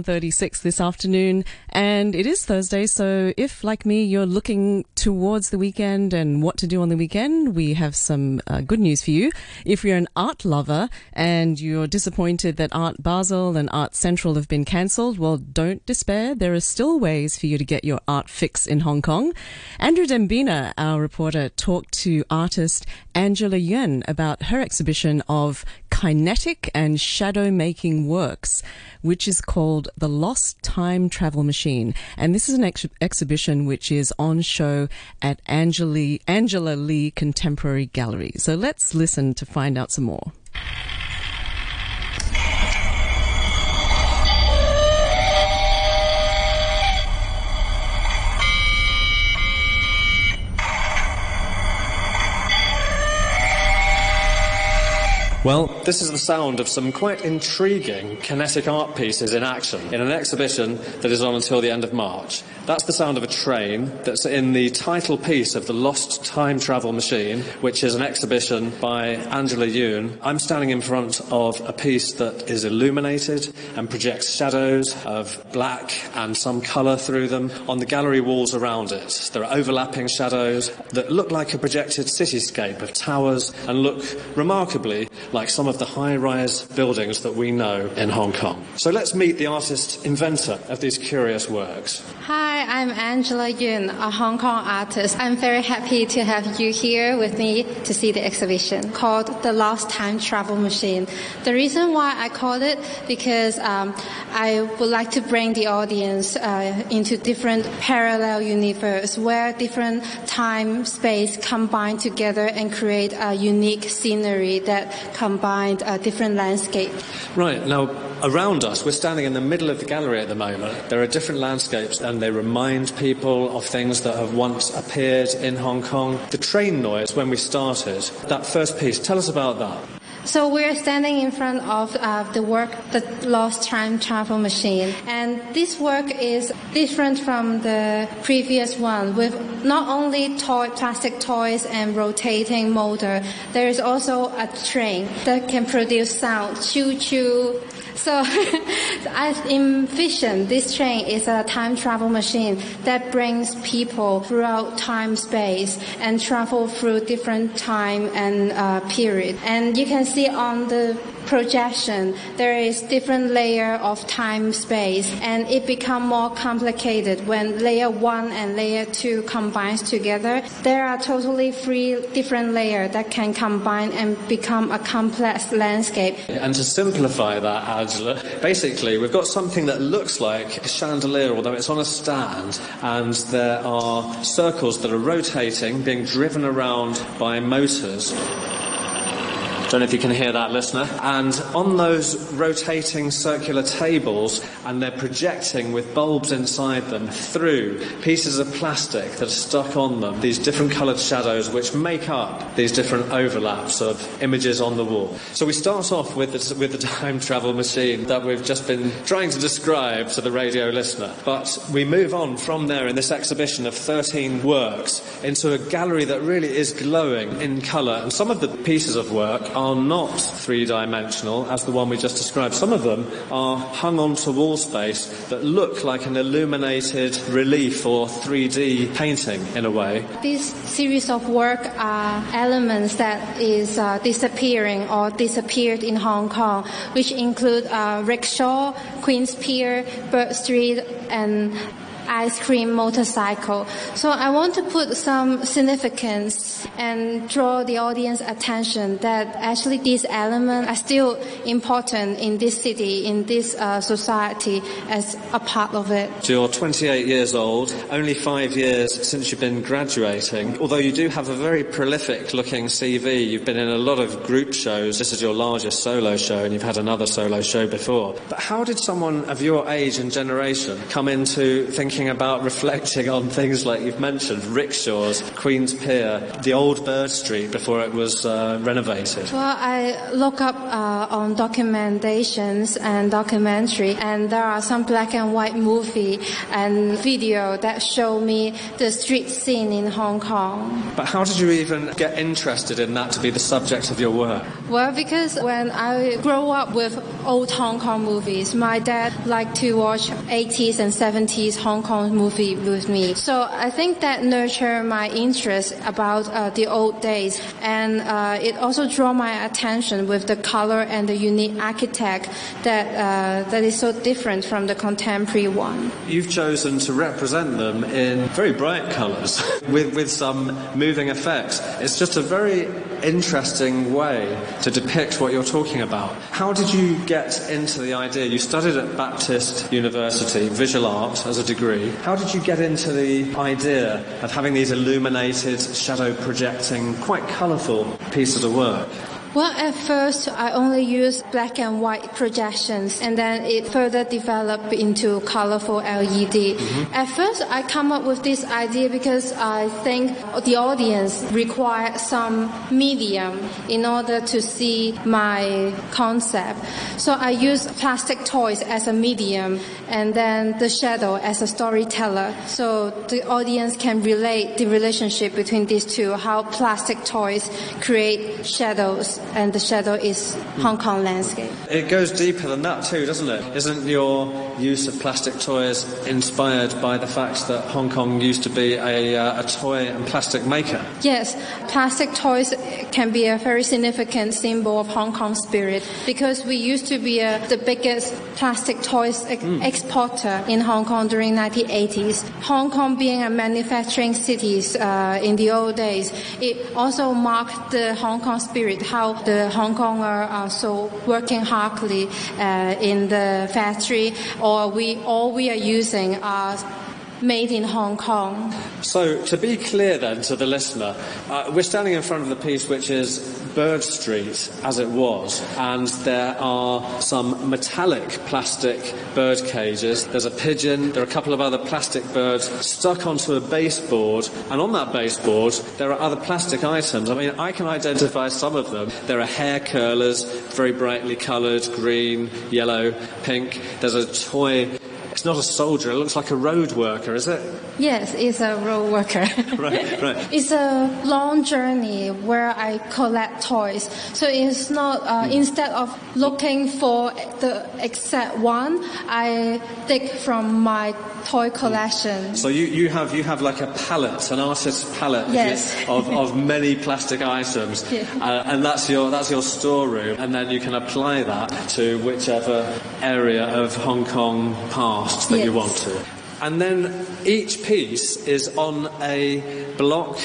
36 this afternoon and it is Thursday so if like me you're looking towards the weekend and what to do on the weekend we have some uh, good news for you. If you're an art lover and you're disappointed that Art Basel and Art Central have been cancelled well don't despair. There are still ways for you to get your art fix in Hong Kong. Andrew Dembina our reporter talked to artist Angela Yuen about her exhibition of kinetic and shadow making works which is called The Lost Time Travel Machine. And this is an ex- exhibition which is on show at Angela Li Contemporary Gallery. So let's listen to find out some more. Well, this is the sound of some quite intriguing kinetic art pieces in action in an exhibition that is on until the end of March. That's the sound of a train that's in the title piece of The Lost Time Travel Machine, which is an exhibition by Angela Yuen. I'm standing in front of a piece that is illuminated and projects shadows of black and some colour through them on the gallery walls around it. There are overlapping shadows that look like a projected cityscape of towers and look remarkably like some of the high rise buildings that we know in Hong Kong. So let's meet the artist inventor of these curious works. Hi, I'm Angela Yuen, a Hong Kong artist. I'm very happy to have you here with me to see the exhibition called The Lost Time Travel Machine. The reason why I called it because um, I would like to bring the audience uh, into different parallel universe where different time space combine together and create a unique scenery that combined a different landscape. Right, now around us, we're standing in the middle of the gallery at the moment. There are different landscapes and they remind people of things that have once appeared in Hong Kong. The train noise when we started, that first piece, tell us about that. So we're standing in front of uh, the work, The Lost Time Travel Machine. And this work is different from the previous one with not only toy, plastic toys and rotating motor, there is also a train that can produce sound, choo choo, so I envision this train is a time travel machine that brings people throughout time space and travel through different time and uh, period. And you can see on the projection there is different layer of time space and it become more complicated when layer 1 and layer 2 combines together. There are totally three different layers that can combine and become a complex landscape. And to simplify that Angela basically we've got something that looks like a chandelier although it's on a stand and there are circles that are rotating being driven around by motors don't know if you can hear that, listener. And on those rotating circular tables, and they're projecting with bulbs inside them through pieces of plastic that are stuck on them, these different coloured shadows which make up these different overlaps of images on the wall. So we start off with with the time travel machine that we've just been trying to describe to the radio listener. But we move on from there in this exhibition of 13 works into a gallery that really is glowing in colour. And some of the pieces of work are are not three dimensional as the one we just described. Some of them are hung onto wall space that look like an illuminated relief or 3D painting in a way. This series of work are elements that is uh, disappearing or disappeared in Hong Kong, which include uh, rickshaw, Queen's Pier, Bird Street, and ice cream motorcycle. So I want to put some significance and draw the audience attention that actually these elements are still important in this city, in this uh, society as a part of it. So you're 28 years old, only five years since you've been graduating, although you do have a very prolific looking CV. You've been in a lot of group shows. This is your largest solo show and you've had another solo show before. But how did someone of your age and generation come into thinking thinking about reflecting on things like you've mentioned rickshaws, Queen's Pier, the old Bird Street before it was uh, renovated? Well, I look up uh, on documentations and documentary, and there are some black and white movie and video that show me the street scene in Hong Kong. But how did you even get interested in that to be the subject of your work? Well, because when I grow up with old Hong Kong movies, my dad liked to watch 80s and 70s Hong Kong movie with me. So I think that nurtured my interest about uh, the old days, and uh, it also drew my attention with the color and the unique architect that uh, that is so different from the contemporary one. You've chosen to represent them in very bright colours with, with some moving effects. It's just a very interesting way to depict what you're talking about. How did you get into the idea? You studied at Baptist University, visual art as a degree. How did you get into the idea of having these illuminated, shadow projecting, quite colourful pieces of work? Well, at first, I only used black and white projections, and then it further developed into colorful LED. Mm-hmm. At first, I come up with this idea because I think the audience require some medium in order to see my concept. So I use plastic toys as a medium, and then the shadow as a storyteller, so the audience can relate the relationship between these two, how plastic toys create shadows and the shadow is Hong Kong landscape. It goes deeper than that too, doesn't it? Isn't your use of plastic toys inspired by the fact that Hong Kong used to be a, uh, a toy and plastic maker? Yes, plastic toys can be a very significant symbol of Hong Kong spirit because we used to be uh, the biggest plastic toys ex- exporter in Hong Kong during 1980s. Hong Kong being a manufacturing city uh, in the old days, it also marked the Hong Kong spirit, how the Hong Konger are so working hardly uh, in the factory, or we all we are using are made in Hong Kong. So, to be clear then to the listener, uh, we're standing in front of the piece which is Bird Street as it was, and there are some metallic plastic bird cages. There's a pigeon, there are a couple of other plastic birds stuck onto a baseboard, and on that baseboard there are other plastic items. I mean, I can identify some of them. There are hair curlers, very brightly coloured, green, yellow, pink. There's a toy it's not a soldier, it looks like a road worker, is it? Yes, it's a road worker. Right, right. It's a long journey where I collect toys. So it's not, uh, instead of looking for the exact one, I take from my toy collection. So you, you have you have like a palette, an artist's palette Yes. of, of many plastic items, Yeah. uh, and that's your that's your storeroom, and then you can apply that to whichever area of Hong Kong past that you Yes. want to. And then each piece is on a block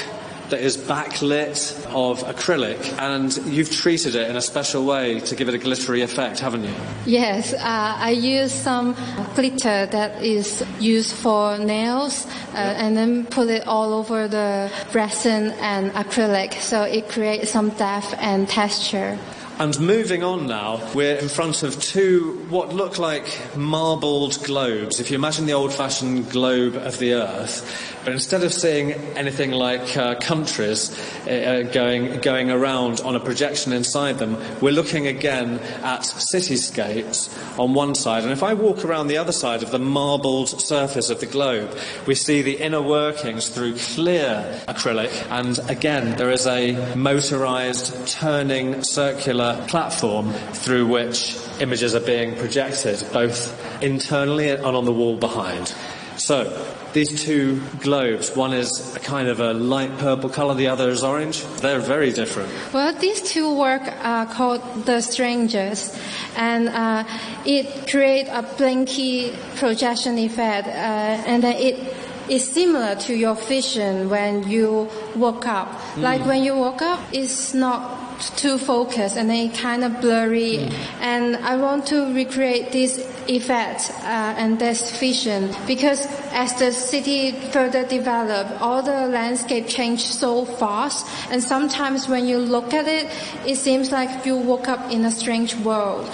that is backlit of acrylic, and you've treated it in a special way to give it a glittery effect, haven't you? Yes, uh, I use some glitter that is used for nails uh, and then put it all over the resin and acrylic so it creates some depth and texture. And moving on now, we're in front of two what look like marbled globes. If you imagine the old fashioned globe of the earth, but instead of seeing anything like uh, countries uh, uh, going, going around on a projection inside them, we're looking again at cityscapes on one side. And if I walk around the other side of the marbled surface of the globe, we see the inner workings through clear acrylic. And again, there is a motorized, turning, circular platform through which images are being projected, both internally and on the wall behind. So, these two globes, one is a kind of a light purple colour, the other is orange. They're very different. Well, these two work are called The Strangers, and uh, it creates a blinky projection effect, uh, and then it is similar to your vision when you woke up. Like when you woke up, it's not too focused and then it kind of blurry. And I want to recreate this effect uh, and this vision because as the city further developed, all the landscape changed so fast. And sometimes when you look at it, it seems like you woke up in a strange world.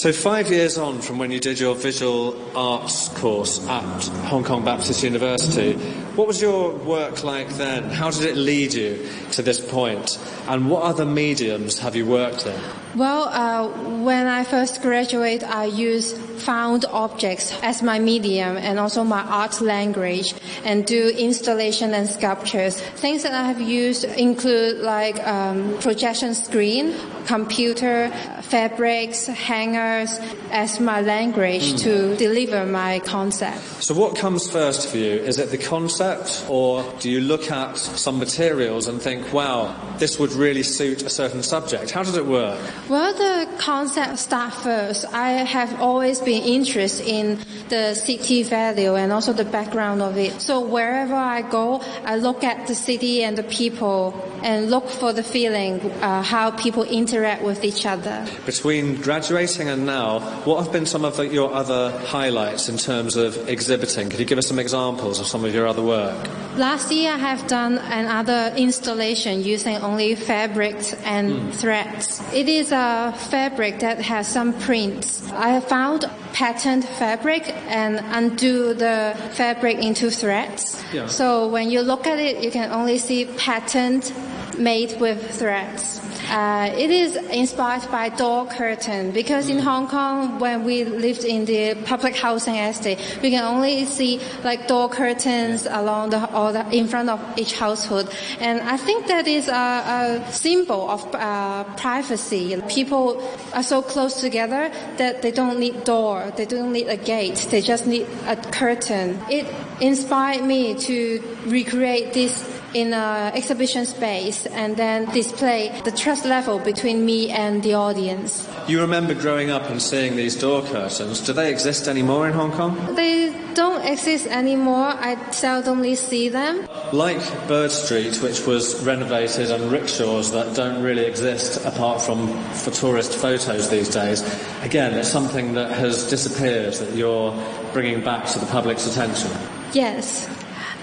So, five years on from when you did your visual arts course at Hong Kong Baptist University, what was your work like then? How did it lead you to this point? And what other mediums have you worked in? Well, uh, when I first graduated, I used found objects as my medium and also my art language and do installation and sculptures. Things that I have used include like um, projection screen, computer, fabrics, hangers as my language mm. to deliver my concept. So what comes first for you? Is it the concept or do you look at some materials and think, wow, this would really suit a certain subject? How does it work? Well, the concept start first. I have always been interested in the city value and also the background of it. So wherever I go, I look at the city and the people and look for the feeling, uh, how people interact with each other. Between graduating and now, what have been some of the, your other highlights in terms of exhibiting? Could you give us some examples of some of your other work? Last year, I have done another installation using only fabrics and mm. threads. It is a fabric that has some prints. I have found patterned fabric and undo the fabric into threads. Yeah. So when you look at it, you can only see patterned made with threads. Uh, it is inspired by door curtain because in Hong Kong, when we lived in the public housing estate, we can only see like door curtains along the or the, in front of each household, and I think that is a, a symbol of uh, privacy. People are so close together that they don't need door, they don't need a gate, they just need a curtain. It inspired me to recreate this in an exhibition space and then display the trust level between me and the audience. You remember growing up and seeing these door curtains. Do they exist anymore in Hong Kong? They don't exist anymore. I seldomly see them. Like Bird Street, which was renovated, and rickshaws that don't really exist apart from for tourist photos these days. Again, it's something that has disappeared that you're bringing back to the public's attention. Yes.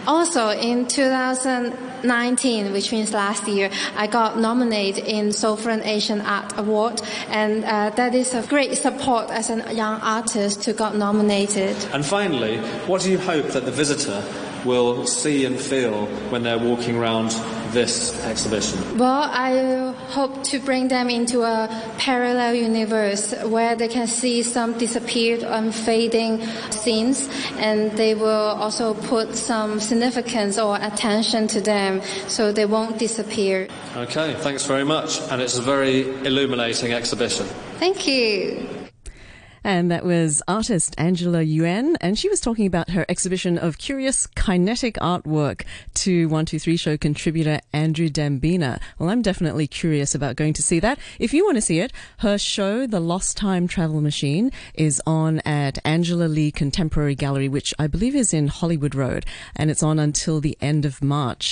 Also, in 2019, which means last year, I got nominated in Sovereign Asian Art Award, and uh, that is a great support as a young artist to got nominated. And finally, what do you hope that the visitor will see and feel when they're walking around this exhibition? Well, I hope to bring them into a parallel universe where they can see some disappeared and fading scenes, and they will also put some significance or attention to them so they won't disappear. Okay, thanks very much. And it's a very illuminating exhibition. Thank you. And that was artist Angela Yuen, and she was talking about her exhibition of curious kinetic artwork to 123 show contributor Andrew Dembina. Well, I'm definitely curious about going to see that. If you want to see it, her show, The Lost Time Travel Machine, is on at Angela Li Contemporary Gallery, which I believe is in Hollywood Road, and it's on until the end of March.